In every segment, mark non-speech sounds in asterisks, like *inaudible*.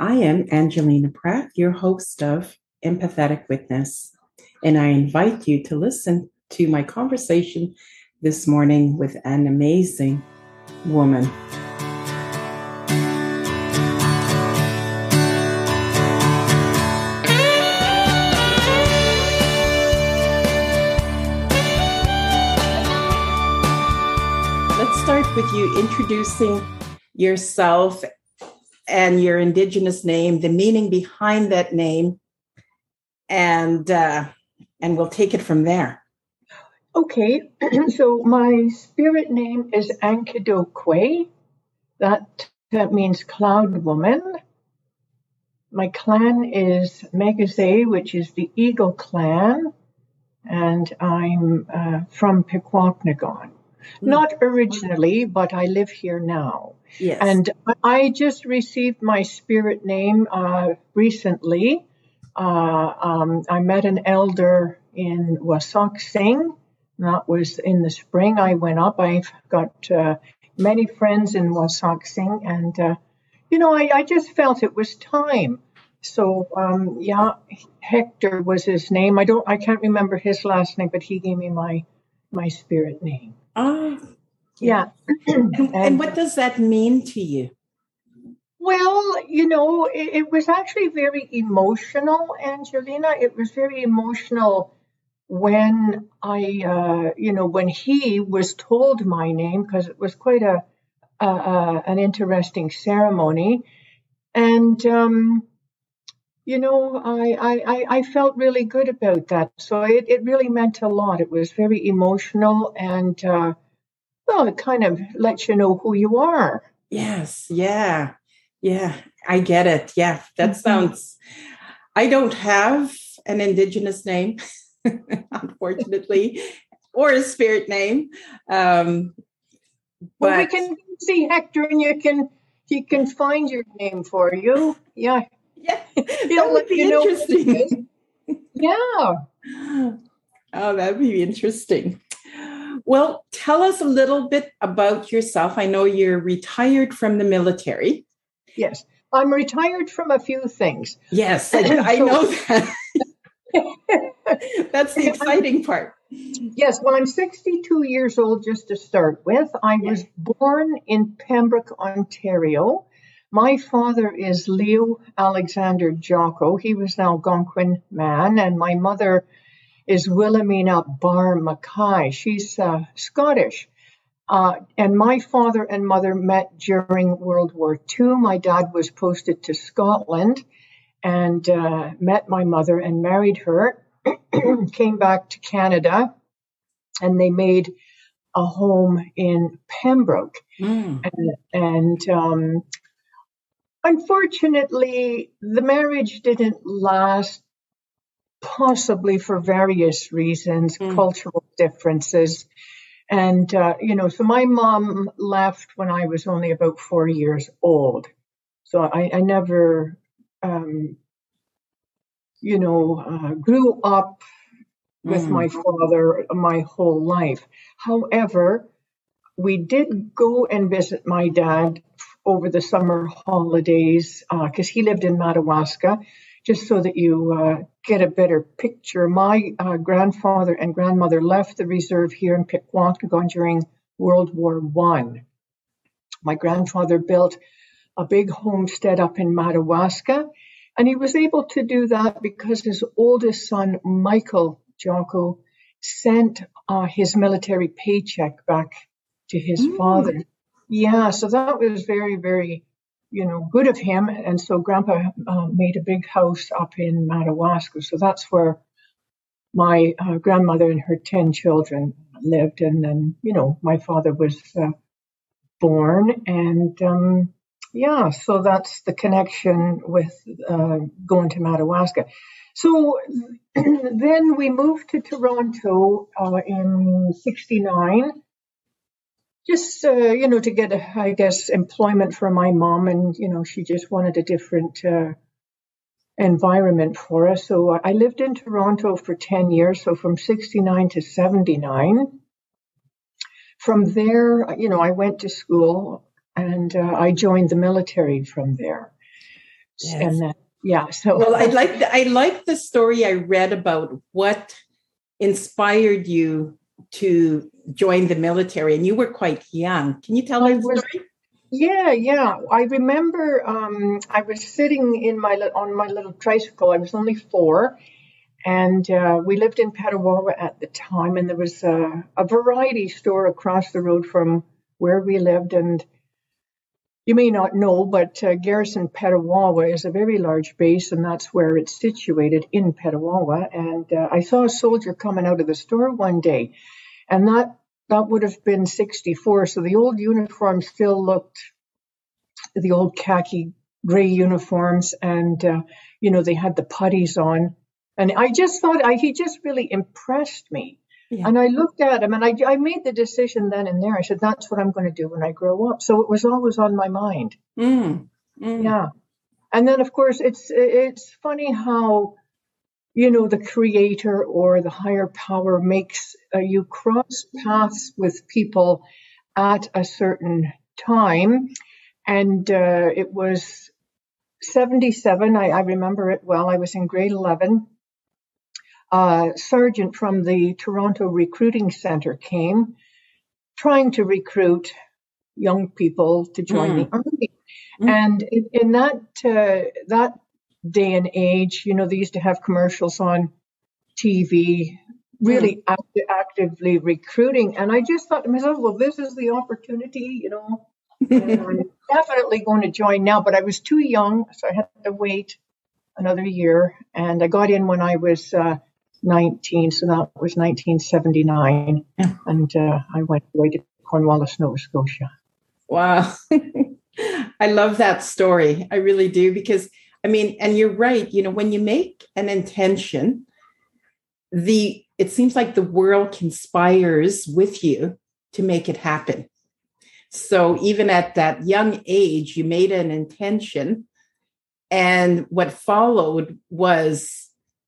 I am Angelina Pratt, your host of Empathetic Witness, and I invite you to listen to my conversation this morning with an amazing woman. Let's start with you introducing yourself and your indigenous name, the meaning behind that name, and uh, and we'll take it from there. Okay, *clears throat* so my spirit name is Ankidokwe. That that means cloud woman. My clan is Megaze, which is the Eagle clan, and I'm uh, from Pikwakanagan. Mm. Not originally, but I live here now. Yes. And I just received my spirit name uh, recently. Uh, um, I met an elder in Wasauksing. That was in the spring. I went up. I've got uh, many friends in Wasauksing, and uh, you know, I, I, just felt it was time. So um, yeah, Hector was his name. I don't, I can't remember his last name, but he gave me my my spirit name. Oh, yeah. *clears throat* and, and what does that mean to you? Well, you know, it, it, was actually very emotional, Angelina. It was very emotional when I, uh, you know, when he was told my name, because it was quite a, a, a, an interesting ceremony. And, um, you know, I, I, I felt really good about that. So it, it really meant a lot. It was very emotional and, uh, well, it kind of lets you know who you are. Yes. Yeah. Yeah. I get it. Yeah. That mm-hmm. sounds, I don't have an Indigenous name, *laughs* unfortunately, or a spirit name. Um, but well, we can see Hector and you can, he can find your name for you. Yeah. Yeah. *laughs* That would be interesting. yeah. *gasps* Oh, that'd be interesting. Well, tell us a little bit about yourself. I know you're retired from the military. Yes, I'm retired from a few things. Yes, *laughs* I, I know *laughs* that. That's the exciting part. Yes, well, I'm 62 years old just to start with. I was born in Pembroke, Ontario. My father is Leo Alexander Jocko. He was an Algonquin man, and my mother is Wilhelmina Bar Mackay. She's uh, Scottish. Uh, and my father and mother met during World War II. My dad was posted to Scotland and uh, met my mother and married her, *clears throat* came back to Canada, and they made a home in Pembroke. Mm. And, and um, unfortunately, the marriage didn't last possibly for various reasons, mm. cultural differences. And, uh, you know, so my mom left when I was only about four years old. So I, I never, um, you know, uh, grew up with mm. my father my whole life. However, we did go and visit my dad over the summer holidays because uh, he lived in Madawaska just so that you uh, get a better picture. My uh, grandfather and grandmother left the reserve here in Pikwakanagan during World War One. My grandfather built a big homestead up in Madawaska, and he was able to do that because his oldest son, Michael Jocko, sent uh, his military paycheck back to his mm. father. Yeah, so that was very, very you know, good of him. And so Grandpa uh, made a big house up in Madawaska. So that's where my uh, grandmother and her 10 children lived. And then, you know, my father was uh, born. And um, yeah, so that's the connection with uh, going to Madawaska. So *clears throat* then we moved to Toronto uh, in 69 just uh, you know to get I guess employment for my mom and you know she just wanted a different uh, environment for us so i lived in toronto for 10 years so from 69 to 79 from there you know i went to school and uh, i joined the military from there Yes. And then, yeah. So *laughs* well, I like the, I like the story I read about what inspired you to join the military, and you were quite young. Can you tell us story? Yeah, yeah. I remember um, I was sitting in my on my little tricycle. I was only four, and uh, we lived in Petawawa at the time, and there was a, a, variety store across the road from where we lived. And you may not know, but uh, Garrison Petawawa is a very large base, and that's where it's situated in Petawawa. And uh, I saw a soldier coming out of the store one day, and that that would have been 64. So the old uniform still looked the old khaki gray uniforms, and uh, you know they had the puttees on and I just thought I, he just really impressed me. Yeah. And I looked at him and I, I made the decision then and there. I said, that's what I'm going to do when I grow up. So it was always on my mind. Mm. Mm. Yeah. And then, of course, it's it's funny how, you know, the creator or the higher power makes uh, you cross paths with people at a certain time. And uh, it was 77. I, I remember it well. I was in grade 11 uh, sergeant from the Toronto Recruiting Center came, trying to recruit young people to join mm. the army. Mm. And in, in that uh, that day and age, you know, they used to have commercials on TV, really mm. act- actively recruiting. And I just thought to myself, well, this is the opportunity, you know. I'm *laughs* definitely going to join now, but I was too young, so I had to wait another year. And I got in when I was uh, 19, so that was 1979, yeah. and uh, I went away to Cornwallis, Nova Scotia. Wow. *laughs* I love that story. I really do because I mean, and you're right, you know, when you make an intention, the it seems like the world conspires with you to make it happen. So even at that young age, you made an intention and what followed was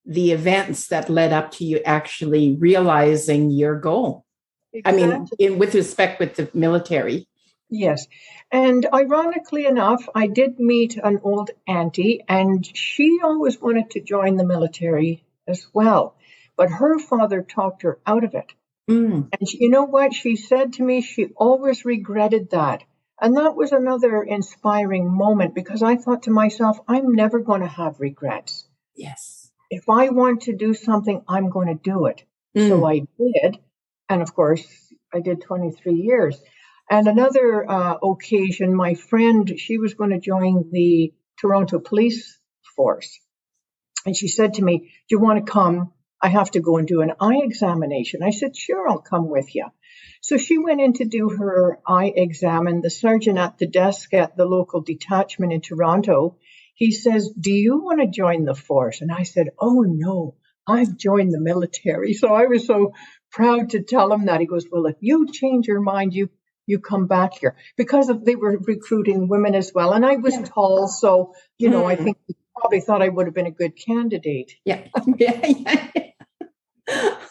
the events that led up to you actually realizing your goal. Exactly. I mean, in, with respect with the military. Yes. And ironically enough, I did meet an old auntie, and she always wanted to join the military as well. But her father talked her out of it. Mm. And she, you know what? She said to me she always regretted that. And that was another inspiring moment because I thought to myself, I'm never going to have regrets. Yes if I want to do something, I'm going to do it. Mm. So I did. And of course, I did 23 years. And another uh, occasion, my friend, she was going to join the Toronto Police Force. And she said to me, Do you want to come? I have to go and do an eye examination. I said, Sure, I'll come with you. So she went in to do her eye exam, and the sergeant at the desk at the local detachment in Toronto, he says, Do you want to join the force? And I said, Oh, no, I've joined the military. So I was so proud to tell him that. He goes, Well, if you change your mind, you you come back here because of, they were recruiting women as well. And I was yeah. tall, so you know, mm. I think he probably thought I would have been a good candidate. Yeah, *laughs* yeah, yeah.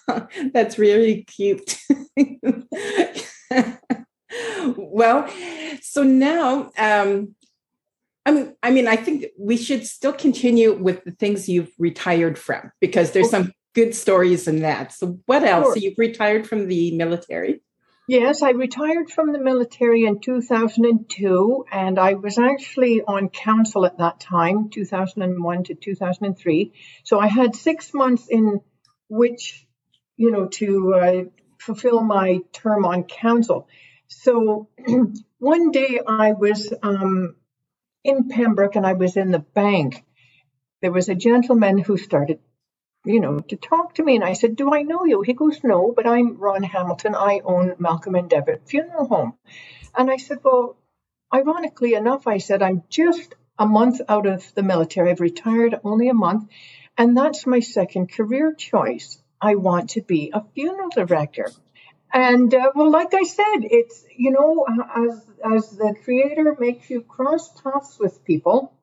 *laughs* That's really cute. *laughs* well, so now um, I mean, I mean, I think we should still continue with the things you've retired from because there's some good stories in that. So, what else? Sure. So, you've retired from the military. Yes, I retired from the military in 2002, and I was actually on council at that time, 2001 to 2003. So I had six months in which, you know, to uh, fulfill my term on council. So *clears throat* one day I was um, in Pembroke and I was in the bank, there was a gentleman who started, you know, to talk to me. And I said, Do I know you? He goes, No, but I'm Ron Hamilton. I own Malcolm and Deavitt Funeral Home. And I said, Well, ironically enough, I said, I'm just a month out of the military. I've retired only a month. And that's my second career choice. I want to be a funeral director. And uh, well, like I said, it's you know as as the creator makes you cross paths with people,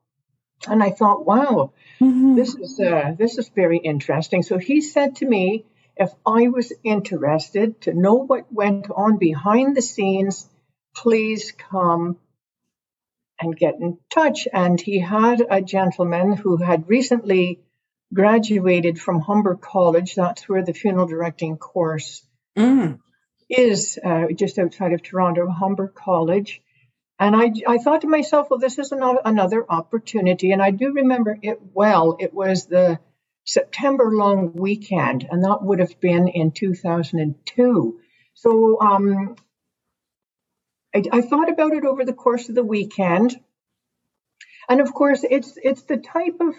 and I thought, wow, mm-hmm. this is uh, this is very interesting. So he said to me, if I was interested to know what went on behind the scenes, please come and get in touch. And he had a gentleman who had recently graduated from Humber College. That's where the funeral directing course mm. Is, uh, just outside of Toronto, Humber College. And I, I thought to myself, well, this is another opportunity. And I do remember it well. It was the September long weekend, and that would have been in 2002. So um, I, I thought about it over the course of the weekend. And of course, it's it's the type of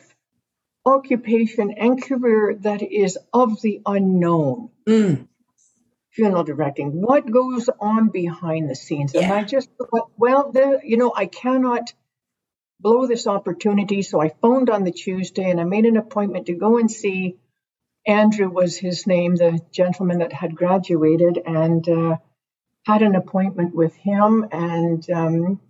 occupation and career that is of the unknown. Mm. Funeral directing, what goes on behind the scenes? Yeah. And I just thought, well, there, you know, I cannot blow this opportunity. So I phoned on the Tuesday and I made an appointment to go and see Andrew was his name, the gentleman that had graduated, and uh, had an appointment with him. And um,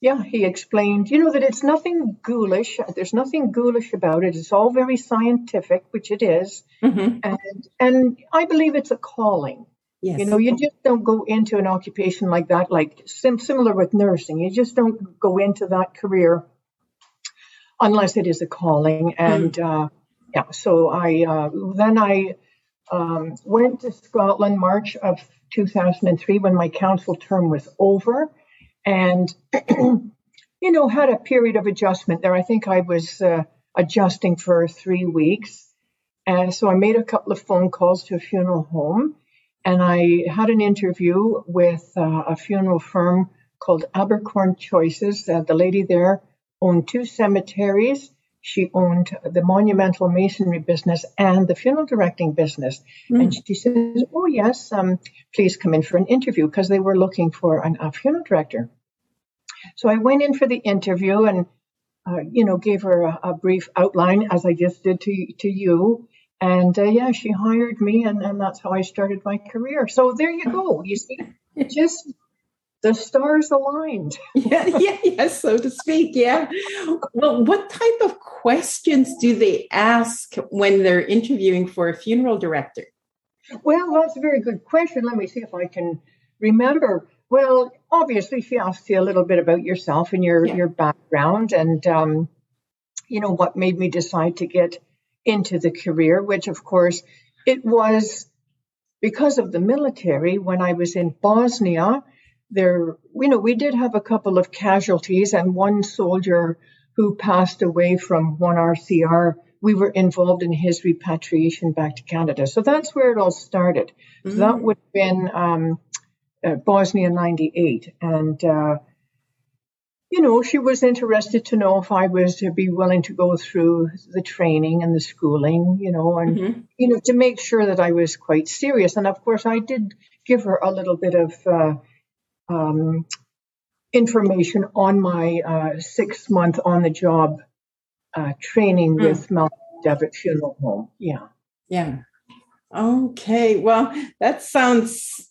yeah, he explained, you know, that it's nothing ghoulish. There's nothing ghoulish about it. It's all very scientific, which it is. Mm-hmm. And, and I believe it's a calling. Yes. You know, you just don't go into an occupation like that, like sim- similar with nursing. You just don't go into that career unless it is a calling. And mm. uh, yeah, so I uh, then I um, went to Scotland March of 2003 when my council term was over, and *clears throat* you know had a period of adjustment there. I think I was uh, adjusting for three weeks, and so I made a couple of phone calls to a funeral home and I had an interview with uh, a funeral firm called Abercorn Choices. Uh, the lady there owned two cemeteries. She owned the monumental masonry business and the funeral directing business. Mm. And she says, "Oh yes, um, please come in for an interview," because they were looking for an, a funeral director. So I went in for the interview and, uh, you know, gave her a, a, brief outline as I just did to to you. And uh, yeah, she hired me, and, and that's how I started my career. So there you go. You see, *laughs* just the stars aligned. *laughs* yeah, yeah, yeah, so to speak. Yeah. Well, what type of questions do they ask when they're interviewing for a funeral director? Well, that's a very good question. Let me see if I can remember. Well, obviously, she asks you a little bit about yourself and your yeah. your background, and um, you know what made me decide to get into the career, which of course it was because of the military. When I was in Bosnia, there, you know, we did have a couple of casualties and one soldier who passed away from one RCR. We were involved in his repatriation back to Canada. So that's where it all started. Mm-hmm. So that mm. would have been um, uh, Bosnia 98. And, uh, you know, she was interested to know if I was to be willing to go through the training and the schooling, you know, and, mm-hmm. you know, to make sure that I was quite serious. And of course, I did give her a little bit of uh, um, information on my uh, six month on the job uh, training mm. with Mel Deavitt Funeral Home. Yeah. Yeah. Okay. Well, that sounds,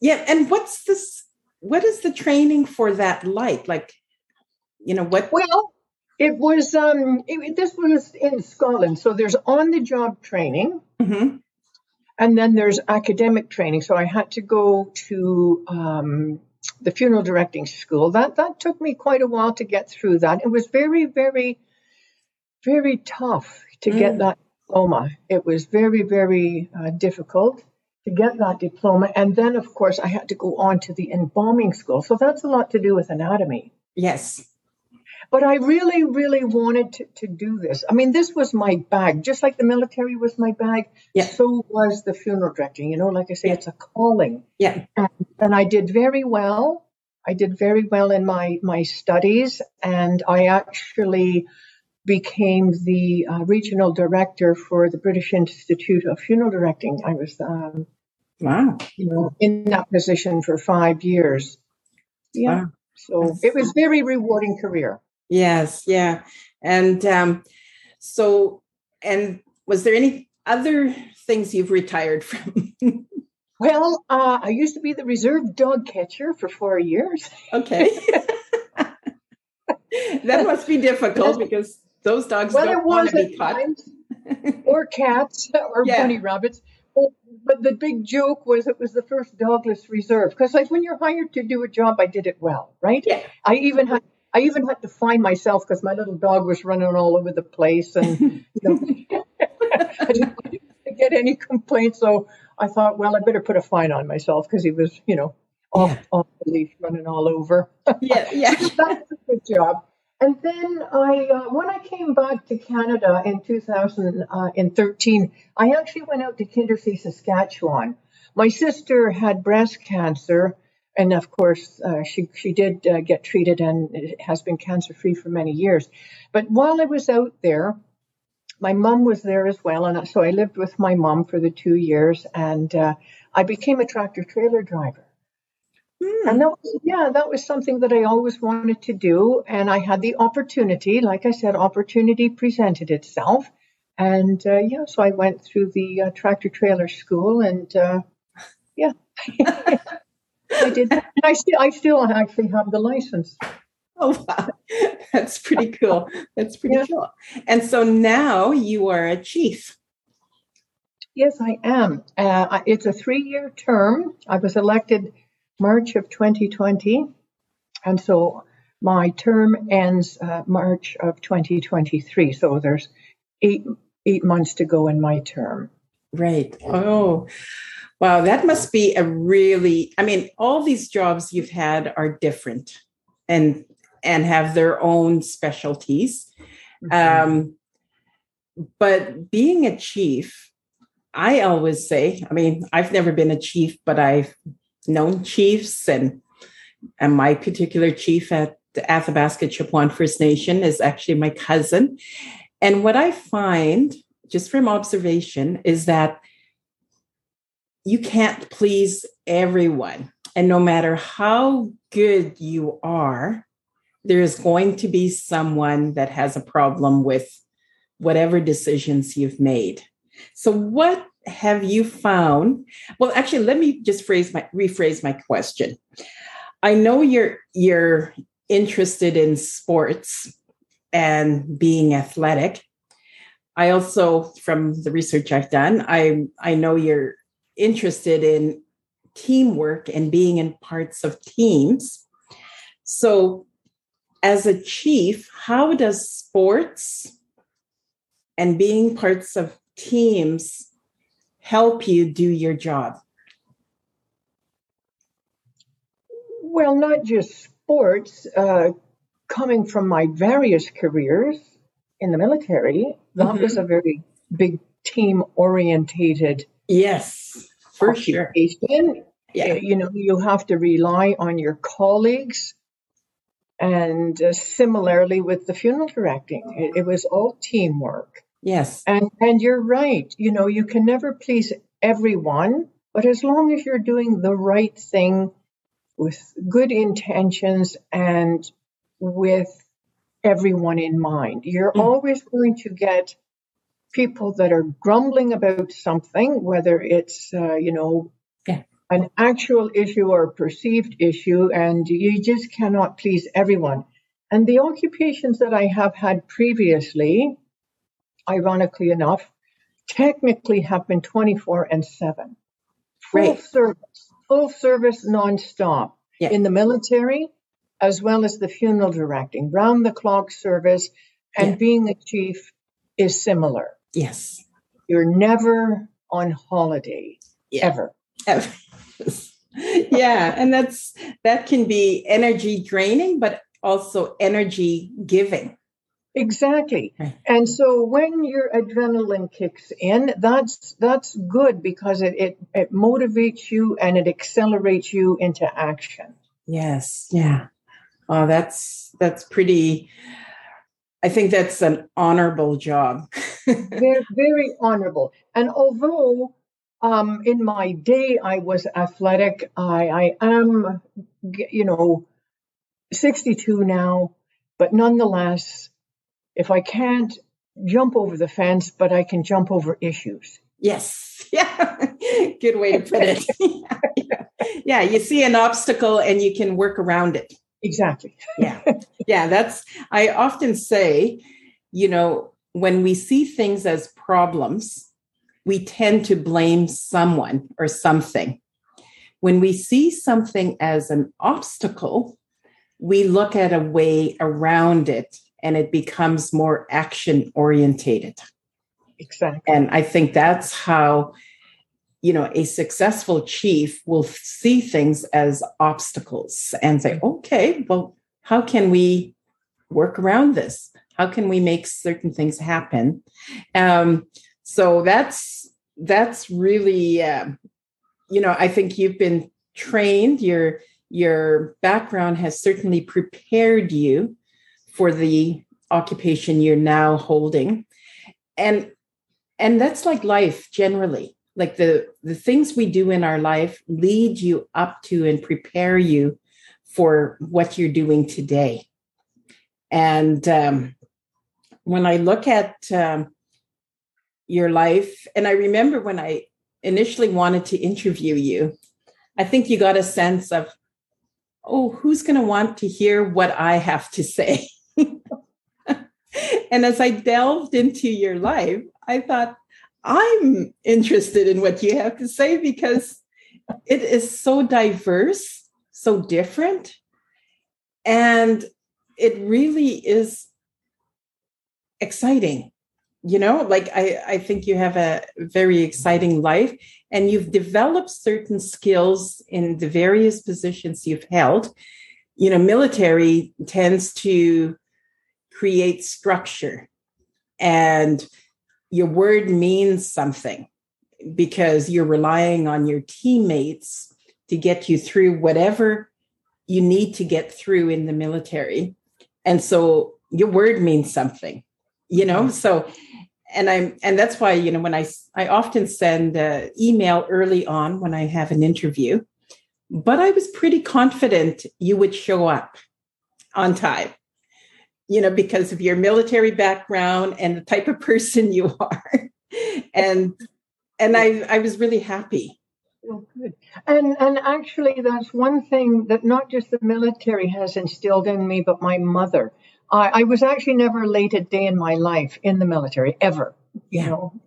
yeah. And what's this? What is the training for that like? Like, you know what? Well, it was um it, this was in Scotland, so there's on the job training, mm-hmm. and then there's academic training. So I had to go to um, the funeral directing school. That that took me quite a while to get through that. It was very very very tough to mm. get that diploma. It was very very uh, difficult to get that diploma, and then of course I had to go on to the embalming school. So that's a lot to do with anatomy. Yes. But I really, really wanted to, to do this. I mean, this was my bag, just like the military was my bag. Yeah. So was the funeral directing. You know, like I say, yeah. it's a calling. Yeah. And, and I did very well. I did very well in my my studies, and I actually became the uh, regional director for the British Institute of Funeral Directing. I was, um, wow, you know, in that position for five years. Yeah. Wow. So it was very rewarding career. Yes, yeah. And um, so, and was there any other things you've retired from? *laughs* well, uh, I used to be the reserve dog catcher for four years. Okay. *laughs* that must be difficult because those dogs well, don't want to be caught. or cats or *laughs* yeah. bunny rabbits. But the big joke was it was the first dogless reserve because, like, when you're hired to do a job, I did it well, right? Yeah. I even had I even had to find myself because my little dog was running all over the place, and you know, *laughs* I didn't get any complaints. So I thought, well, I better put a fine on myself because he was, you know, off, yeah. off the leash, running all over. Yeah, yeah. *laughs* That's a good job. And then I, uh, when I came back to Canada in 2013, I actually went out to Kindersley, Saskatchewan. My sister had breast cancer, and of course, uh, she she did uh, get treated and has been cancer free for many years. But while I was out there, my mom was there as well, and so I lived with my mom for the two years, and uh, I became a tractor trailer driver. Mm. And that was, yeah, that was something that I always wanted to do. And I had the opportunity, like I said, opportunity presented itself. And uh, yeah, so I went through the uh, tractor trailer school and uh, *laughs* yeah, I did. And I still, I still actually have the license. Oh, wow. *laughs* That's pretty cool. That's pretty yeah. cool. And so now you are a chief. Yes, I am. Uh, it's a three year term. I was elected March of 2020. And so my term ends uh, March of 2023. So there's eight eight months to go in my term. Right. Oh, wow. That must be a really. I mean, all these jobs you've had are different, and and have their own specialties. Mm-hmm. Um, but being a chief, I always say. I mean, I've never been a chief, but I've known chiefs and and my particular chief at the Athabasca Chippewa First Nation is actually my cousin. And what I find, just from observation, is that you can't please everyone. And no matter how good you are, there is going to be someone that has a problem with whatever decisions you've made. So, what have you found? Well, actually, let me just phrase my rephrase my question. I know you're you're interested in sports and being athletic. I also, from the research I've done, I I know you're interested in teamwork and being in parts of teams. So, as a chief, how does sports and being parts of teams help you do your job? Well, not just sports. Uh, coming from my various careers in the military, that mm-hmm. was a very big team orientated. Yes, for sure. Yeah. You know, you have to rely on your colleagues. And uh, similarly with the funeral directing, it, it was all teamwork. Yes. And and you're right. You know, you can never please everyone, but as long as you're doing the right thing with good intentions and with everyone in mind, you're mm. always going to get people that are grumbling about something, whether it's uh, you know yeah. an actual issue or a perceived issue, and you just cannot please everyone. And the occupations that I have had previously, ironically enough, technically have been 24 and 7. Full right. service, full service nonstop yeah. in the military as well as the funeral directing, round the clock service, and yeah. being a chief is similar. Yes. You're never on holiday, yeah. ever. Ever. *laughs* yeah, and that's that can be energy draining, but also energy giving. Exactly. And so when your adrenaline kicks in, that's that's good because it, it, it motivates you and it accelerates you into action. Yes. Yeah. Oh, that's that's pretty I think that's an honorable job. *laughs* very, very honorable. And although um, in my day I was athletic, I, I am, you know, 62 now, but nonetheless, if I can't jump over the fence, but I can jump over issues. Yes. *laughs* Yeah. Good way to put it. yeah. *laughs* yeah. You see an obstacle and you can work around it. Exactly. *laughs* yeah. Yeah. That's, I often say, you know, when we see things as problems, we tend to blame someone or something. When we see something as an obstacle, we look at a way around it and it becomes more action orientated. Exactly. And I think that's how, you know, a successful chief will see things as obstacles and say, mm-hmm. okay, well, how can we work around this? How can we make certain things happen? Um, so that's that's really, uh, you know, I think you've been trained. Your your background has certainly prepared you for the occupation you're now holding, and and that's like life generally. Like the the things we do in our life lead you up to and prepare you for what you're doing today. And um, when I look at um, your life, and I remember when I initially wanted to interview you, I think you got a sense of, oh, who's going to want to hear what I have to say? *laughs* *laughs* and as I delved into your life, I thought, I'm interested in what you have to say because it is so diverse, so different. And it really is exciting you know like i i think you have a very exciting life and you've developed certain skills in the various positions you've held you know military tends to create structure. And your word means something because you're relying on your teammates to get you through whatever you need to get through in the military. And so your word means something you know? Mm-hmm. so and i'm and that's why you know when i i often send uh, email early on when i have an interview but i was pretty confident you would show up on time you know because of your military background and the type of *laughs* person you are and and i i was really happy Oh, good. And and actually, that's one thing that not just the military has instilled in me, but my mother. I, I was actually never late a day in my life in the military ever. Yeah. You know,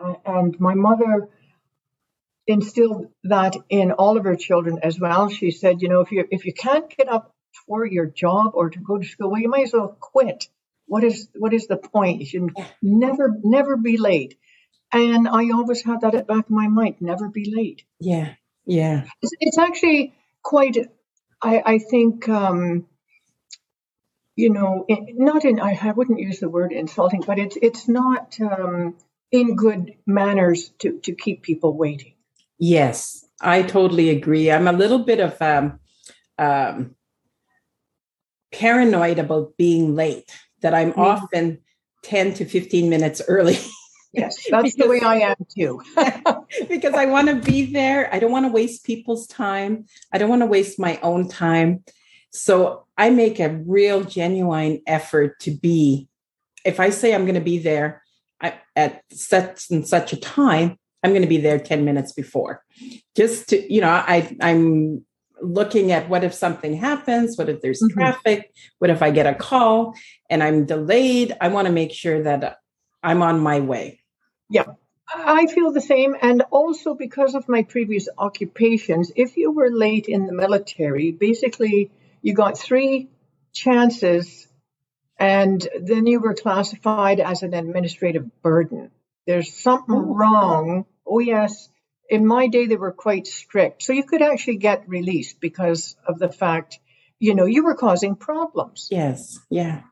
uh, and my mother instilled that in all of her children as well. She said, you know, if you if you can't get up for your job or to go to school, well, you might as well quit. What is what is the point? You should never never be late. And I always had that at back of my mind, never be late. Yeah, yeah. It's, it's actually quite, I, I think, um, you know, not in, I, wouldn't use the word insulting, but it's, it's not um, in good manners to, to keep people waiting. Yes, I totally agree. I'm a little bit of um, um, paranoid about being late, that I'm mm-hmm. often 10 to 15 minutes early. Yes, *laughs* that's because, the way I am too. *laughs* because I want to be there. I don't want to waste people's time. I don't want to waste my own time. So I make a real genuine effort to be, if I say I'm going to be there at such and such a time, I'm going to be there 10 minutes before. Just to, you know, I, I'm looking at what if something happens? What if there's mm-hmm. traffic? What if I get a call and I'm delayed? I want to make sure that I'm on my way. Yeah, I feel the same. And also because of my previous occupations, if you were late in the military, basically you got three chances and then you were classified as an administrative burden. There's something wrong. Oh, yes. In my day, they were quite strict. So you could actually get released because of the fact, you know, you were causing problems. Yes. Yeah.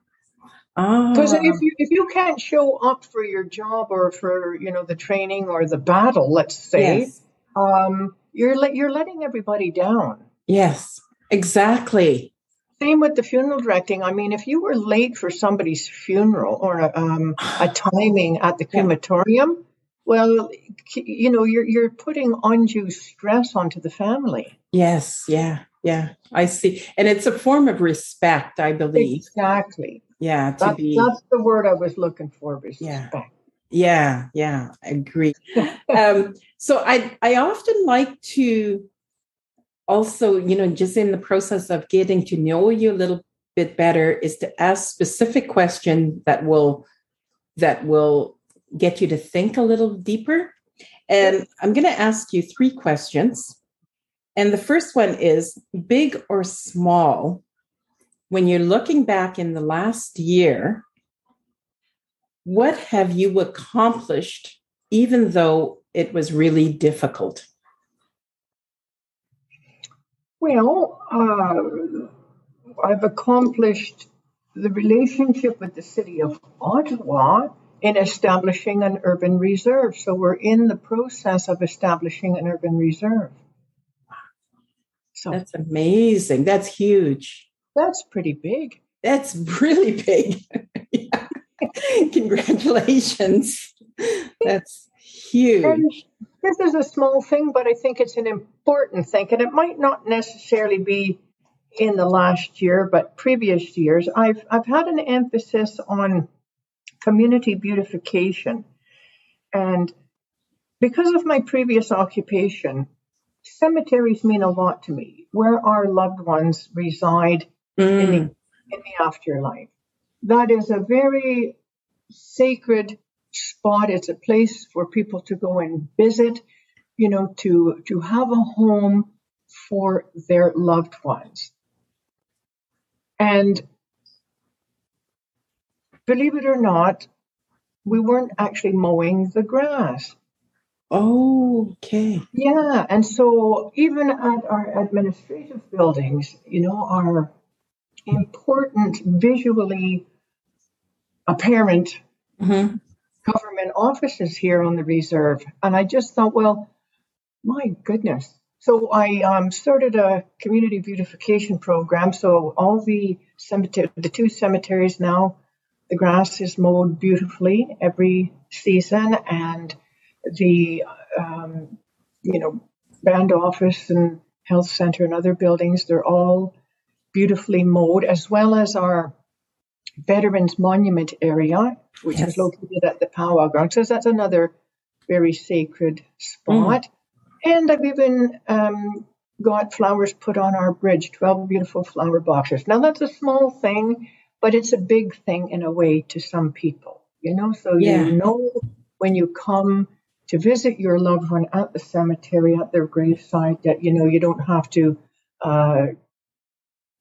Because if ah. you if you can't show up for your job or for you know the training or the battle, let's say, yes. um, you're le- you're letting everybody down. Yes, exactly. Same with the funeral directing. I mean, if you were late for somebody's funeral or a, um, a *sighs* timing at the crematorium, well, you know, you're you're putting undue stress onto the family. Yes, yeah, yeah, I see, and it's a form of respect, I believe. Exactly. Yeah to that's, be that's the word i was looking for respect. Yeah yeah yeah agree. *laughs* Um so i i often like to also you know just in the process of getting to know you a little bit better is to ask specific questions that will that will get you to think a little deeper. And i'm going to ask you three questions. And the first one is big or small when you're looking back in the last year, what have you accomplished, even though it was really difficult? Well, uh, I've accomplished the relationship with the city of Ottawa in establishing an urban reserve. So we're in the process of establishing an urban reserve. So that's amazing. That's huge. That's pretty big. That's really big. *laughs* Congratulations. That's huge. And this is a small thing, but I think it's an important thing. And it might not necessarily be in the last year, but previous years. I've I've had an emphasis on community beautification. And because of my previous occupation, cemeteries mean a lot to me, where our loved ones reside mm. in, the, in the afterlife. That is a very sacred spot. It's a place for people to go and visit, you know, to, to have a home for their loved ones. And believe it or not, we weren't actually mowing the grass. Oh, okay. Yeah. And so even at our administrative buildings, you know, our important visually apparent mm-hmm. government offices here on the reserve. And I just thought, well, my goodness. So I um, started a community beautification program. So all the cemetery, the two cemeteries now, the grass is mowed beautifully every season, and the um, you know band office and health center and other buildings, they're all beautifully mowed, as well as our Veterans Monument area, which yes. is located at the powwow ground. So that's another very sacred spot. Mm. And I've even um, got flowers put on our bridge, 12 beautiful flower boxes. Now that's a small thing, but it's a big thing in a way to some people, you know? So yeah. you know when you come to visit your loved one at the cemetery, at their gravesite, that, you know, you don't have to, uh,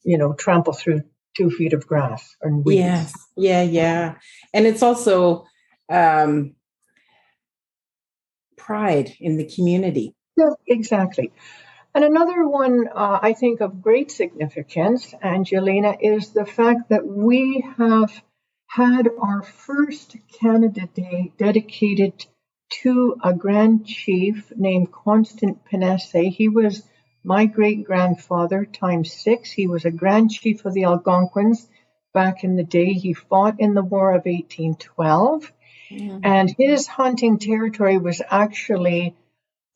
you know, trample through two feet of grass and weeds. Yes. Yeah, yeah. And it's also um, pride in the community. Yeah, exactly. And another one uh, I think of great significance, Angelina, is the fact that we have had our first Canada Day dedicated to a Grand Chief named Constant Pinesi. He was my great grandfather times six. He was a Grand Chief of the Algonquins back in the day. He fought in the War of 1812, mm-hmm. and his hunting territory was actually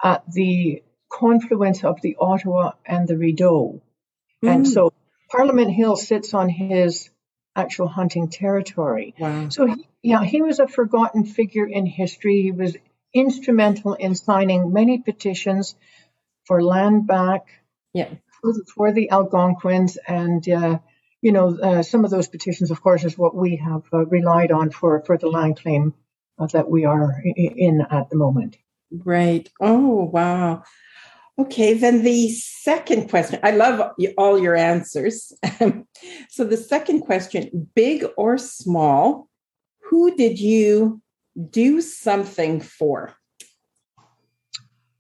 at the confluence of the Ottawa and the Rideau. Mm. And so Parliament Hill sits on his actual hunting territory. Wow. So, he, yeah, he was a forgotten figure in history. He was instrumental in signing many petitions for land back yeah. for, for the Algonquins. And, uh, you know, uh, some of those petitions, of course, is what we have uh, relied on for, for the land claim uh, that we are in at the moment. Right. Oh, wow. Okay, then the second question. I love all your answers. *laughs* so, the second question big or small, who did you do something for?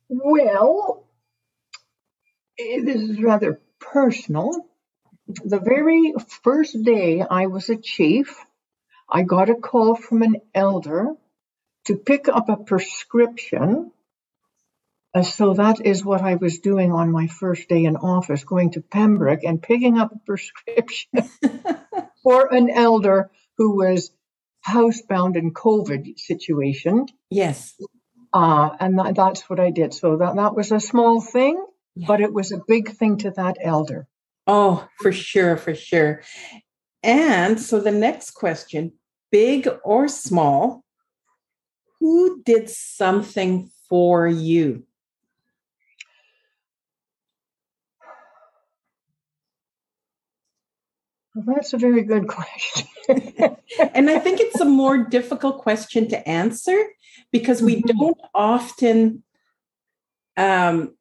Well, this is rather personal. The very first day I was a chief, I got a call from an elder to pick up a prescription. Uh, so that is what I was doing on my first day in office, going to Pembroke and picking up a prescription *laughs* for an elder who was housebound in COVID situation. Yes. Uh, and that, that's what I did. So that, that was a small thing, but it was a big thing to that elder. Oh, for sure, for sure. And so the next question big or small, who did something for you? Well, that's a very good *laughs* question. and I think it's a more difficult question to answer because we mm-hmm. don't often um,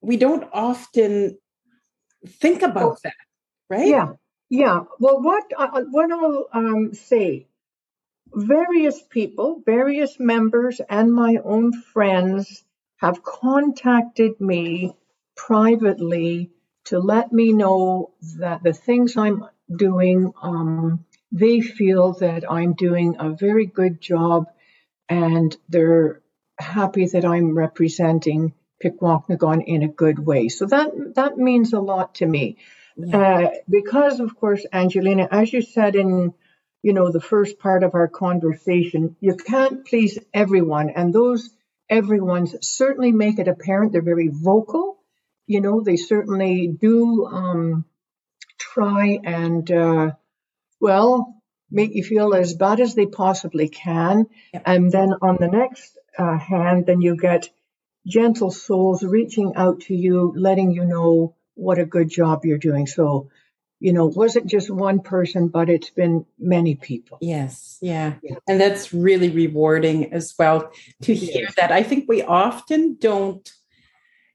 we don't often think about that, right? Yeah. Yeah. Well, what uh, what I'll um, say, various people, various members, and my own friends have contacted me privately to let me know that the things I'm doing, um, they feel that I'm doing a very good job, and they're happy that I'm representing Pikwakanagan in a good way. So that that means a lot to me. Yeah. Uh, because of course, Angelina, as you said in you know the first part of our conversation, you can't please everyone, and those everyone's certainly make it apparent. They're very vocal. You know, they certainly do um, try and uh, well make you feel as bad as they possibly can. Yep. And then on the next uh, hand, then you get gentle souls reaching out to you, letting you know what a good job you're doing. So, you know, it wasn't just one person, but it's been many people. Yes. Yeah. yeah. And that's really rewarding as well to hear yes. that. I think we often don't,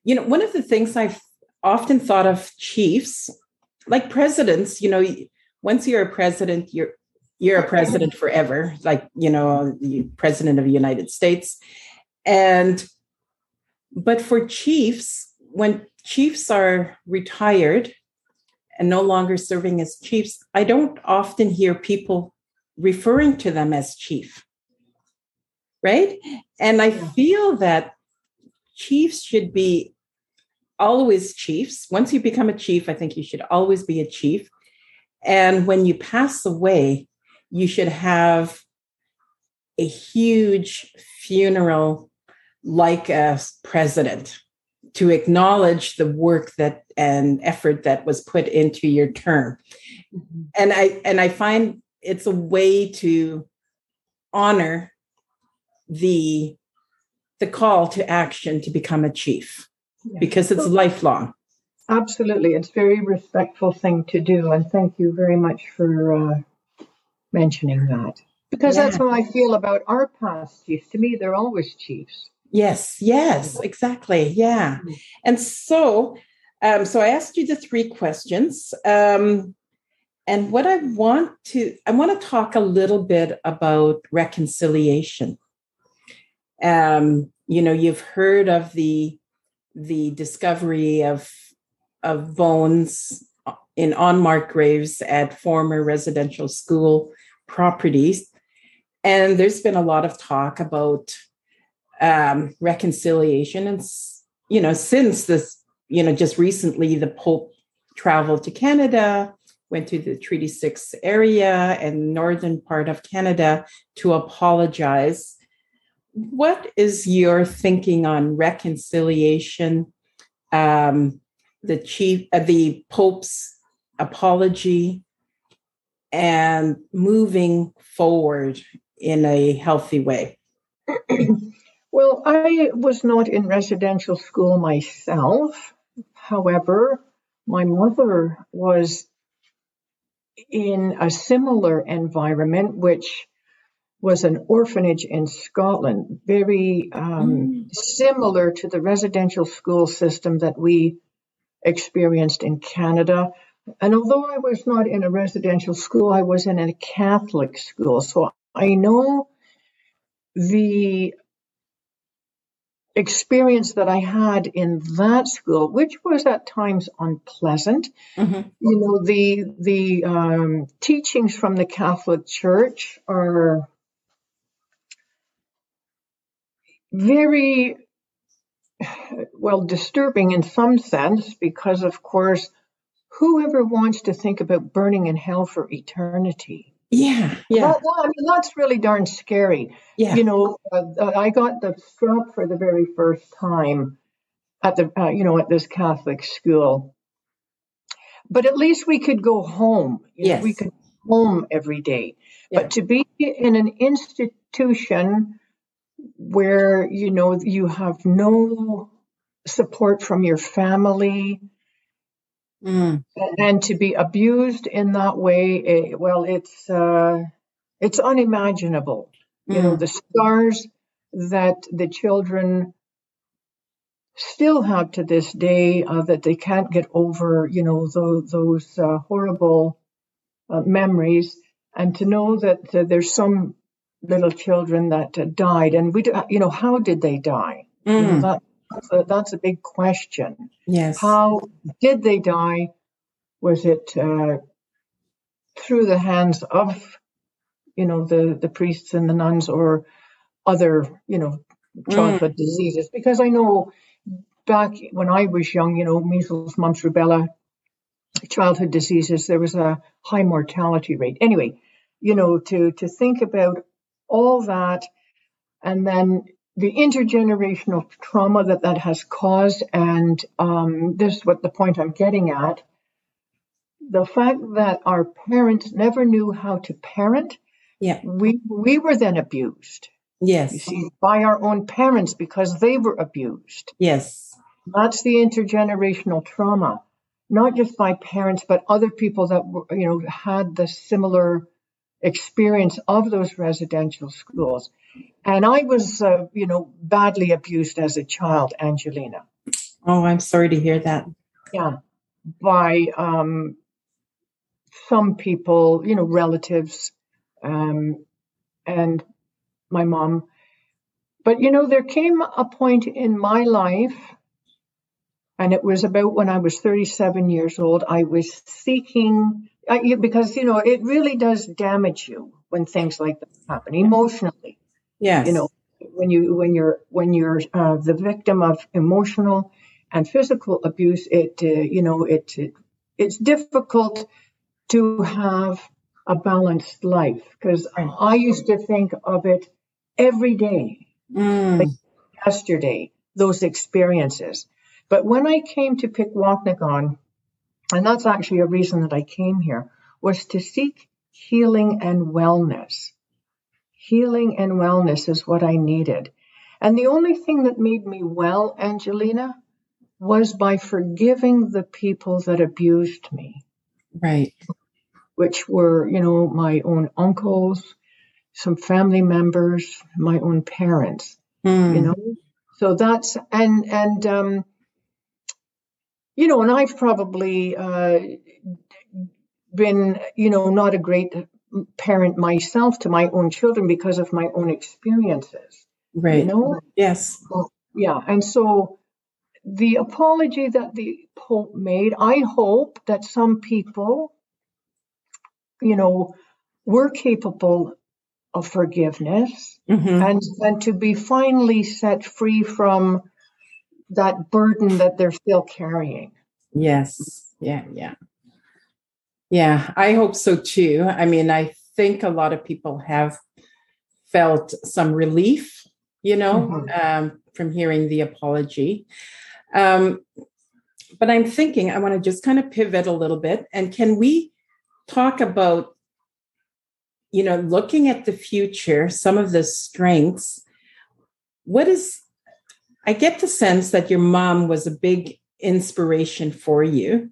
you know, one of the things I've often thought of chiefs, like presidents, you know, once you're a president, you're you're a president forever, like, you know, the president of the United States. And but for chiefs, when chiefs are retired and no longer serving as chiefs, I don't often hear people referring to them as chief. Right. And I feel that chiefs should be always chiefs. Once you become a chief, I think you should always be a chief. And when you pass away, you should have a huge funeral like a president to acknowledge the work that and effort that was put into your term mm-hmm. and i and i find it's a way to honor the the call to action to become a chief yeah. because it's lifelong absolutely it's a very respectful thing to do and thank you very much for uh, mentioning that because yeah. that's how i feel about our past chiefs to me they're always chiefs Yes, yes, exactly. Yeah. Mm-hmm. And so, um, so I asked you the three questions. Um, and what I want to, I want to talk a little bit about reconciliation. Um, you know, you've heard of the the discovery of of bones in unmarked graves at former residential school properties, and there's been a lot of talk about um, reconciliation. And, you know, since this, you know, just recently the Pope traveled to Canada, went to the Treaty 6 area and northern part of Canada to apologize. What is your thinking on reconciliation? Um, the chief, uh, the Pope's apology, and moving forward in a healthy way? *clears throat* Well, I was not in residential school myself. However, my mother was in a similar environment, which was an orphanage in Scotland, very um, mm. similar to the residential school system that we experienced in Canada. And although I was not in a residential school, I was in a Catholic school. So I know the experience that I had in that school, which was at times unpleasant. Mm-hmm. You know, the the um, teachings from the Catholic Church are very well disturbing in some sense because, of course, whoever wants to think about burning in hell for eternity yeah, yeah. That, I mean, that's really darn scary. Yeah. You know, uh, uh, I got the strap for the very first time at the, uh, you know, at this Catholic school. But at least we could go home. You yes. Know, we could home every day. Yeah. But to be in an institution where, you know, you have no support from your family, Mm. And to be abused in that way, it, well, it's uh, it's unimaginable. Mm. You know, mm. the scars that the children still have to this day uh, that they can't get over. You know, those, those uh, horrible uh, memories, and to know that uh, there's some little children that uh, died, and we, do, you know, how did they die? Mm. You know, mm. that, that's, a, that's a big question. Yes. How did they die? Was it uh, through the hands of, you know, the the priests and the nuns, or other, you know, childhood mm. diseases? Because I know back when I was young, you know, measles, mumps, rubella, childhood diseases, there was a high mortality rate. Anyway, you know, to to think about all that, and then the intergenerational trauma that that has caused, and um, this is what the point I'm getting at. The fact that our parents never knew how to parent, yeah, we we were then abused. Yes, you see, by our own parents because they were abused. Yes, that's the intergenerational trauma, not just by parents but other people that were, you know had the similar experience of those residential schools. And I was, uh, you know, badly abused as a child, Angelina. Oh, I'm sorry to hear that. Yeah, by um, some people, you know, relatives, um, and my mom. But, you know, there came a point in my life, and it was about when I was 37 years old, I was seeking uh, you, because you know it really does damage you when things like that happen emotionally. Yes. You know when you when you're when you're uh, the victim of emotional and physical abuse, it uh, you know it, it it's difficult to have a balanced life because I used to think of it every day, mm. like yesterday, those experiences. But when I came to pick Pikwakanagan and that's actually a reason that I came here, was to seek healing and wellness. Healing and wellness is what I needed. And the only thing that made me well, Angelina, was by forgiving the people that abused me. Right. Which were, you know, my own uncles, some family members, my own parents. Mm. You know? So that's and and um you know, and I've probably uh, been, you know, not a great parent myself to my own children because of my own experiences. Right. You know? Yes. Yeah. And so the apology that the Pope made, I hope that some people, you know, were capable of forgiveness mm-hmm. and, and to be finally set free from that burden that they're still carrying. Yes. Yeah. Yeah. Yeah. I hope so too. I mean, I think a lot of people have felt some relief, you know, mm-hmm. um, from hearing the apology. Um, but I'm thinking I want to just kind of pivot a little bit. And can we talk about, you know, looking at the future, some of the strengths? What is I get the sense that your mom was a big inspiration for you.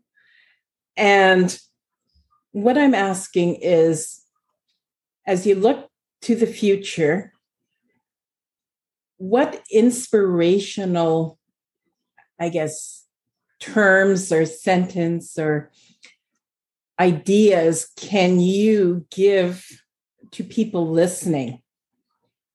And what I'm asking is as you look to the future, what inspirational, I guess, terms or sentence or ideas can you give to people listening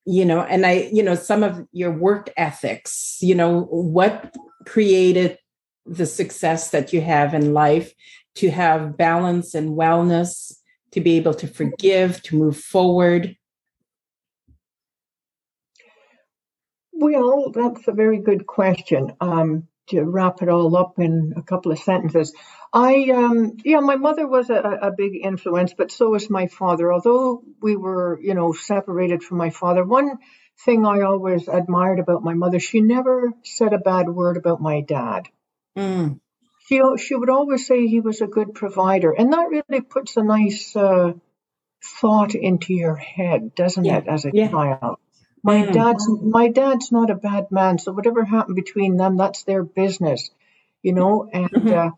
you know and i you know some of your work ethics you know what created the success that you have in life to have balance and wellness to be able to forgive to move forward? Well that's a very good question. Um, to wrap it all up in a couple of sentences I, um, yeah, my mother was a, a big influence, but so was my father. Although we were, you know, separated from my father, one thing I always admired about my mother, she never said a bad word about my dad. Mm. She, she would always say he was a good provider. And that really puts a nice uh, thought into your head, doesn't yeah. it, as a yeah. child? My mm. dad's my dad's not a bad man, so whatever happened between them, that's their business, you know. And mm-hmm. uh,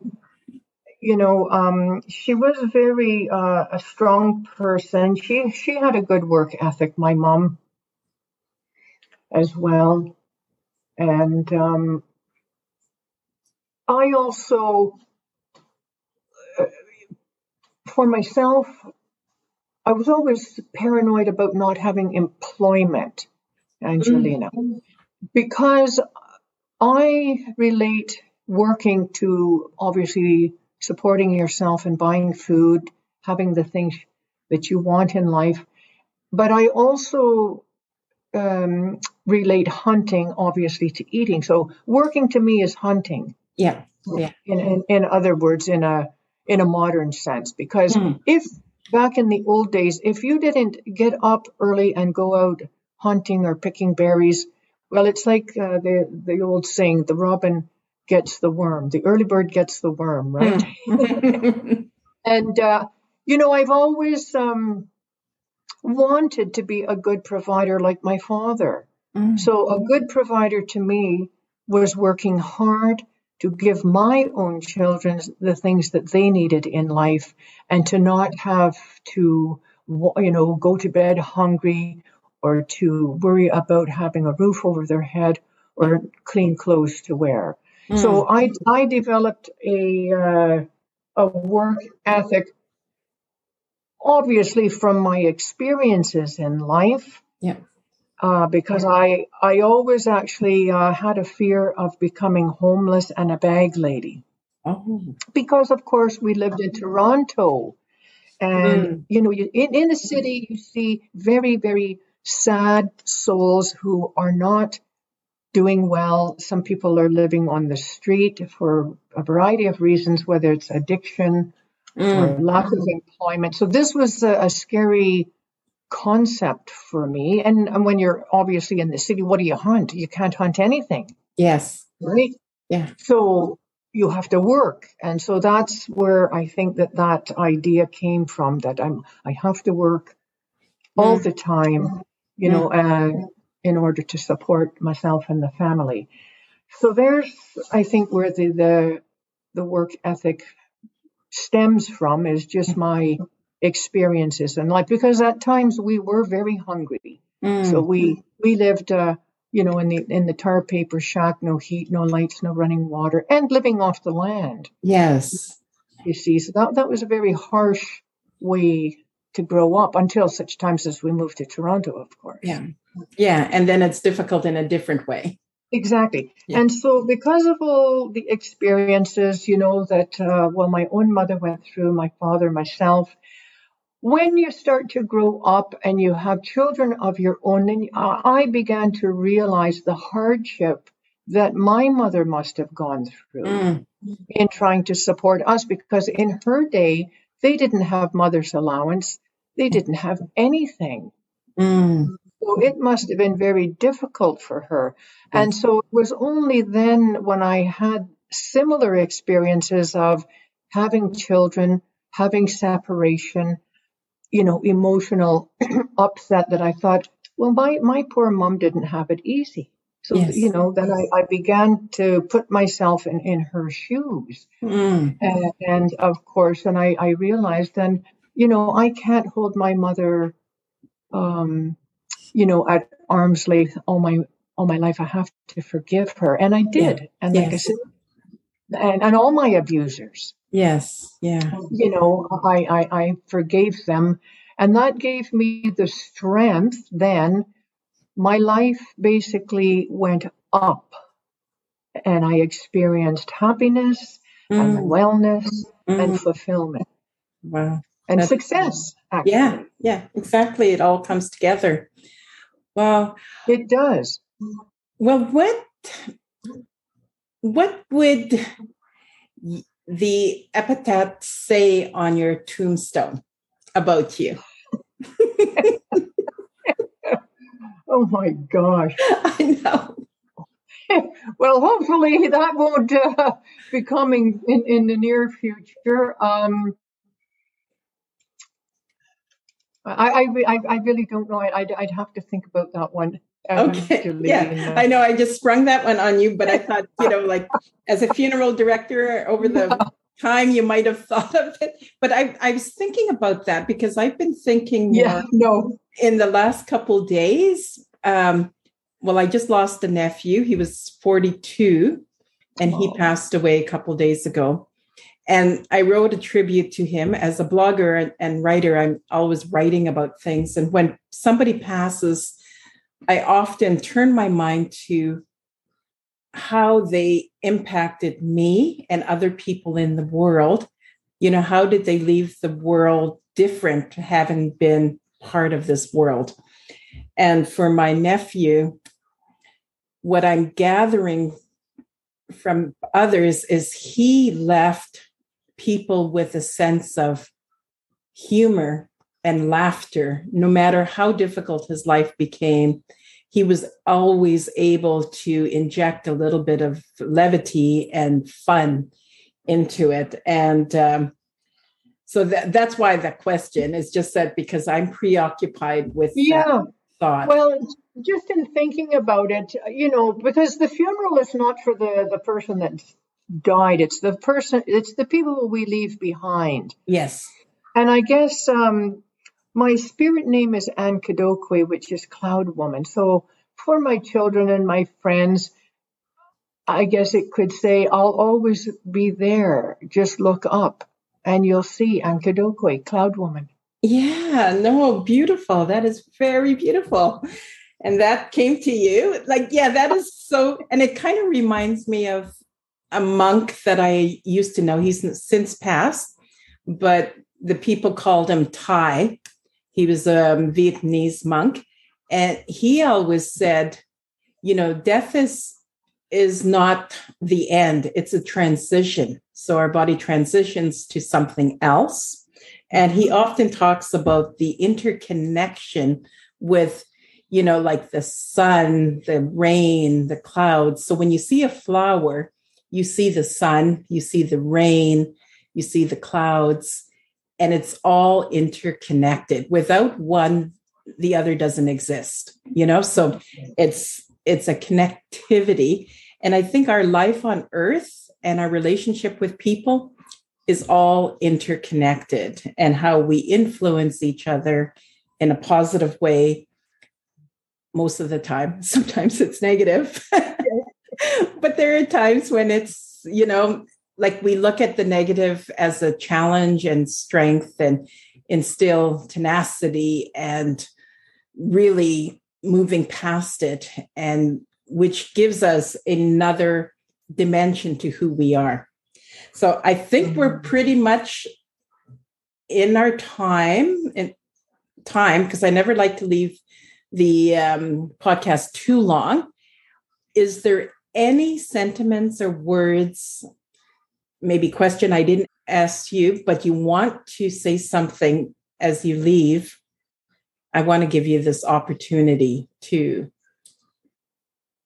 you know, um, she was very uh, a strong person. She she had a good work ethic. My mom, as well, and um, I also uh, for myself, I was always paranoid about not having employment, Angelina, mm. because I relate working to obviously supporting yourself and buying food, having the things that you want in life. But I also um, relate hunting, obviously, to eating. So working to me is hunting. Yeah. Yeah. In, in, in other words, in a in a modern sense, because mm. if back in the old days, if you didn't get up early and go out hunting or picking berries, well, it's like uh, the the old saying: the robin gets the worm, the early bird gets the worm, right? Mm. *laughs* and uh, you know, I've always um, wanted to be a good provider like my father. Mm. So a good provider to me was working hard to give my own children the things that they needed in life and to not have to you know go to bed hungry or to worry about having a roof over their head or clean clothes to wear mm. so i i developed a uh, a work ethic obviously from my experiences in life yeah uh, because I I always actually uh, had a fear of becoming homeless and a bag lady. Oh. Because of course we lived in Toronto, and mm. you know, you, in in the city you see very very sad souls who are not doing well. Some people are living on the street for a variety of reasons, whether it's addiction mm. or lack of employment. So this was a, a scary concept for me. And, and when you're obviously in the city, what do you hunt? You can't hunt anything. Yes. Right. Yeah. So you have to work. And so that's where I think that that idea came from that I'm, I have to work all mm. the time, you mm. know, uh, in order to support myself and the family. So there's, I think, where the, the, the work ethic stems from is just my experiences and like because at times we were very hungry mm. so we we lived uh you know in the in the tar paper shack no heat no lights no running water and living off the land yes you see so that that was a very harsh way to grow up until such times as we moved to toronto of course yeah yeah and then it's difficult in a different way Exactly. Yeah. And so, because of all the experiences, you know, that, uh, well, my own mother went through, my father, myself, when you start to grow up and you have children of your own, then I began to realize the hardship that my mother must have gone through mm. in trying to support us because in her day, they didn't have mother's allowance, they didn't have anything. Mm. So it must have been very difficult for her. And so it was only then when I had similar experiences of having children, having separation, you know, emotional *clears throat* upset that I thought, well, my, my poor mom didn't have it easy. So, yes. you know, then I, I, began to put myself in, in her shoes. Mm. And, and, of course, and I, I realized then, you know, I can't hold my mother, um, you know, at arm's length all my, all my life. I have to forgive her. And I did. Yeah. And like. I said, and, and all my abusers. Yes. Yeah. You know, I, I, I forgave them. And that gave me the strength then. My life basically went up and I experienced happiness mm. and wellness mm. and fulfillment. Wow. And That's, success. Actually. Yeah. Yeah. Exactly. It all comes together. Wow. It does. Well, what what would the epitaph say on your tombstone about you? *laughs* oh my gosh. *laughs* I know. *laughs* well, hopefully that won't uh, be coming in, in the near future. Um, I, I, I really don't know. I'd, I'd have to think about that one. Okay. Yeah, I know I just sprung that one on you, but I thought, you know, like *laughs* as a funeral director over the time you might have *laughs* thought of it. But I, I was thinking about that because I've been thinking yeah, no. in the last couple days. Um, well, I just lost a nephew. He was 42 and oh. he passed away a couple days ago. And I wrote a tribute to him as a blogger and, writer. I'm always writing about things. And when somebody passes, I often turn my mind to how they impacted me and other people in the world. You know, how did they leave the world different having been part of this world? And for my nephew, what I'm gathering from others is he left people with a sense of humor and laughter, no matter how difficult his life became. He was always able to inject a little bit of levity and fun into it. And um, so that, that's why the question is just that because I'm preoccupied with yeah. thought. Well, just in thinking about it, you know, because the funeral is not for the, the person that's died. It's the person, it's the people we leave behind. Yes. And I guess um, my spirit name is Anne Kadokwe, which is Cloud Woman. So for my children and my friends, I guess it could say, I'll always be there. Just look up and you'll see Anne Kadokwe, Cloud Woman. Yeah, no, beautiful. That is very beautiful. And that came to you. Like, yeah, that is so, and it kind of reminds me of a monk that I used to know. He's since passed, but the people called him Thay. He was a Vietnamese monk. And he always said, you know, death is is not the end, it's a transition. So our body transitions to something else. And he often talks about the interconnection with, you know, like the sun, the rain, the clouds. So when you see a flower, you see the sun, you see the rain, you see the clouds, and it's all interconnected. Without one, the other doesn't exist, you know? So it's it's a connectivity. And I think our life on earth and our relationship with people is all interconnected and how we influence each other in a positive way most of the time. *laughs* Sometimes it's negative. *laughs* *laughs* but there are times when it's, you know, like we look at the negative as a challenge and strength and instill tenacity and really moving past it and which gives us another dimension to who we are. So I think we're mm-hmm. pretty much in our time in time because I never like to leave the um, podcast too long. Is there any sentiments or words, maybe question I didn't ask you, but you want to say something as you leave, I want to give you this opportunity to.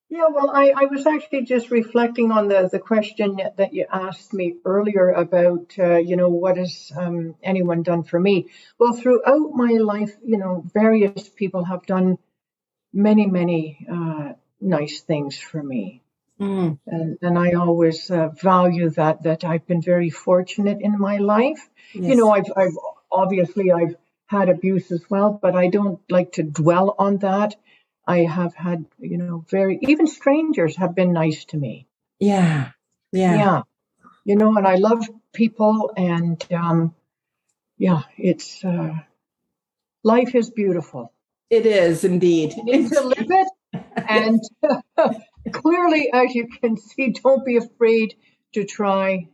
Yeah, well, I, I was actually just reflecting on the, the question that you asked me earlier about, uh, you know, what has um, anyone done for me? Well, throughout my life, you know, various people have done many, many uh, nice things for me. Mm. And, and I always uh, value that, that I've been very fortunate in my life. Yes. You know, I've, I've obviously I've had abuse as well, but I don't like to dwell on that. I have had, you know, very, even strangers have been nice to me. Yeah. Yeah. Yeah. You know, and I love people and, um, yeah, it's, uh, life is beautiful. It is indeed. You need to live it and *laughs* clearly, as you can see, don't be afraid to try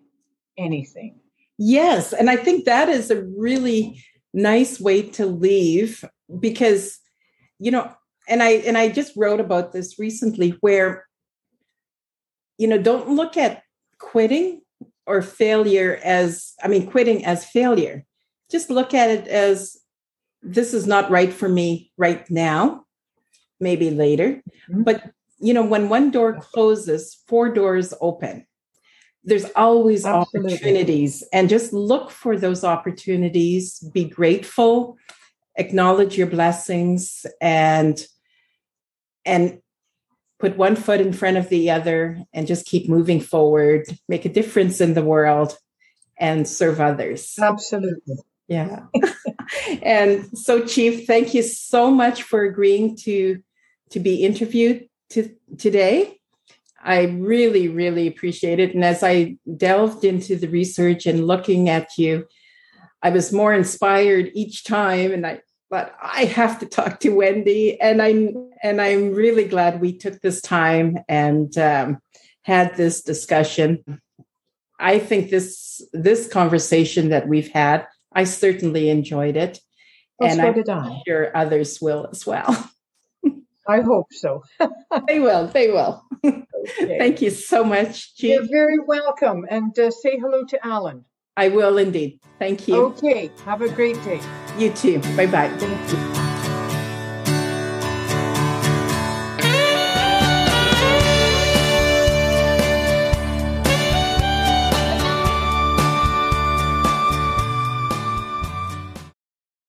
anything. Yes. And I think that is a really nice way to leave because, you know, and I and I just wrote about this recently where, you know, don't look at quitting or failure as I mean quitting as failure. Just look at it as this is not right for me right now, maybe later. Mm-hmm. But you know, when one door closes, four doors open. There's always Absolutely. opportunities, and just look for those opportunities. Be grateful, acknowledge your blessings, and and put one foot in front of the other, and just keep moving forward. Make a difference in the world, and serve others. Absolutely. Yeah. *laughs* and so, Chief, thank you so much for agreeing to to be interviewed to, today. I really, really appreciate it. And as I delved into the research and looking at you, I was more inspired each time. And I but I have to talk to Wendy, and I'm and I'm really glad we took this time and um, had this discussion. I think this this conversation that we've had, I certainly enjoyed it, well, and so I'm did I. sure others will as well. *laughs* I hope so. *laughs* they will. They will. Okay. Thank you so much, You're very welcome. And uh, say hello to Alan. I will indeed. Thank you. Okay. Have a great day. You too. Bye bye. Thank you.